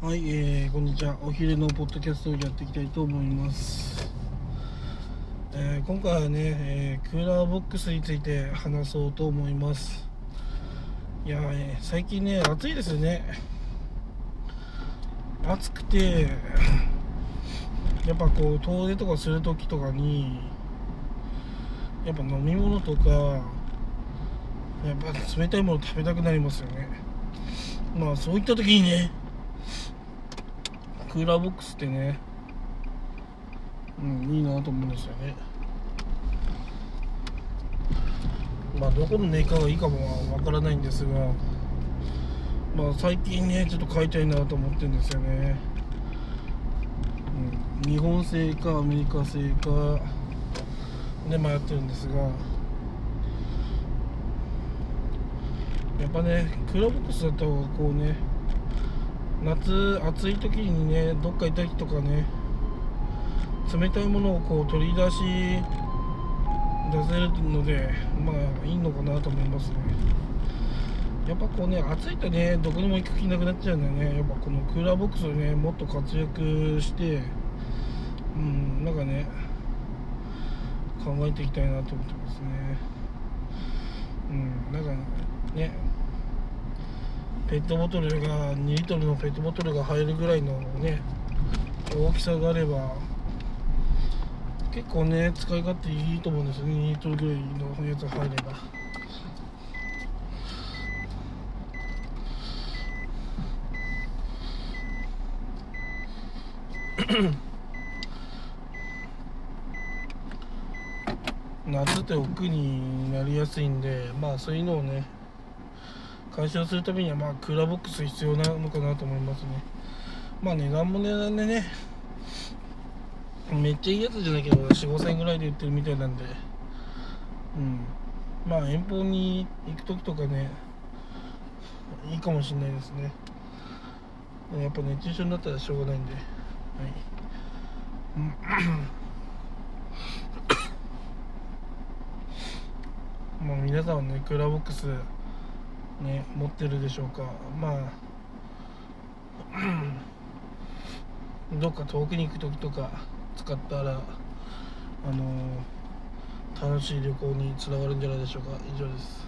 はい、えー、こんにちは。お昼のポッドキャストをやっていきたいと思います。えー今回はね、えークーラーボックスについて話そうと思います。いや、えー最近ね、暑いですよね。暑くて、やっぱこう、遠出とかするときとかに、やっぱ飲み物とか、やっぱ冷たいもの食べたくなりますよね。まあそういった時にね、クーラーボックスってね、うん、いいなと思うんですよね。まあどこのメーカーがいいかもわからないんですが、まあ最近ね、ちょっと買いたいなと思ってるんですよね。うん、日本製かアメリカ製かで迷ってるんですが、やっぱね、クーラーボックスだった方がこうね、夏暑い時にねどっか行った時とかね冷たいものをこう取り出し出せるのでまあいいのかなと思いますね。やっぱこうね暑いとねどこにも行く気なくなっちゃうんでね。やっぱこのクーラーボックスをねもっと活躍してうんなんかね考えていきたいなと思ってますね。うんなんかねペットボトルが2リットルのペットボトルが入るぐらいのね大きさがあれば結構ね使い勝手いいと思うんですよね。2リットルぐらいのやつ入れば。夏って億劫になりやすいんでまあそういうのをね解消するためにはまあクーラーボックス必要なのかなと思いますね。まあ値段も値段でねめっちゃいいやつじゃないけど4 5千円ぐらいで売ってるみたいなんで。うん。まあ遠方に行く時とかねいいかもしれないですね。やっぱ熱中症になったらしょうがないんで。はい。まあ皆さんはねクーラーボックスね持ってるでしょうか。まあどっか遠くに行く時とか使ったらあの楽しい旅行につながるんじゃないでしょうか。以上です。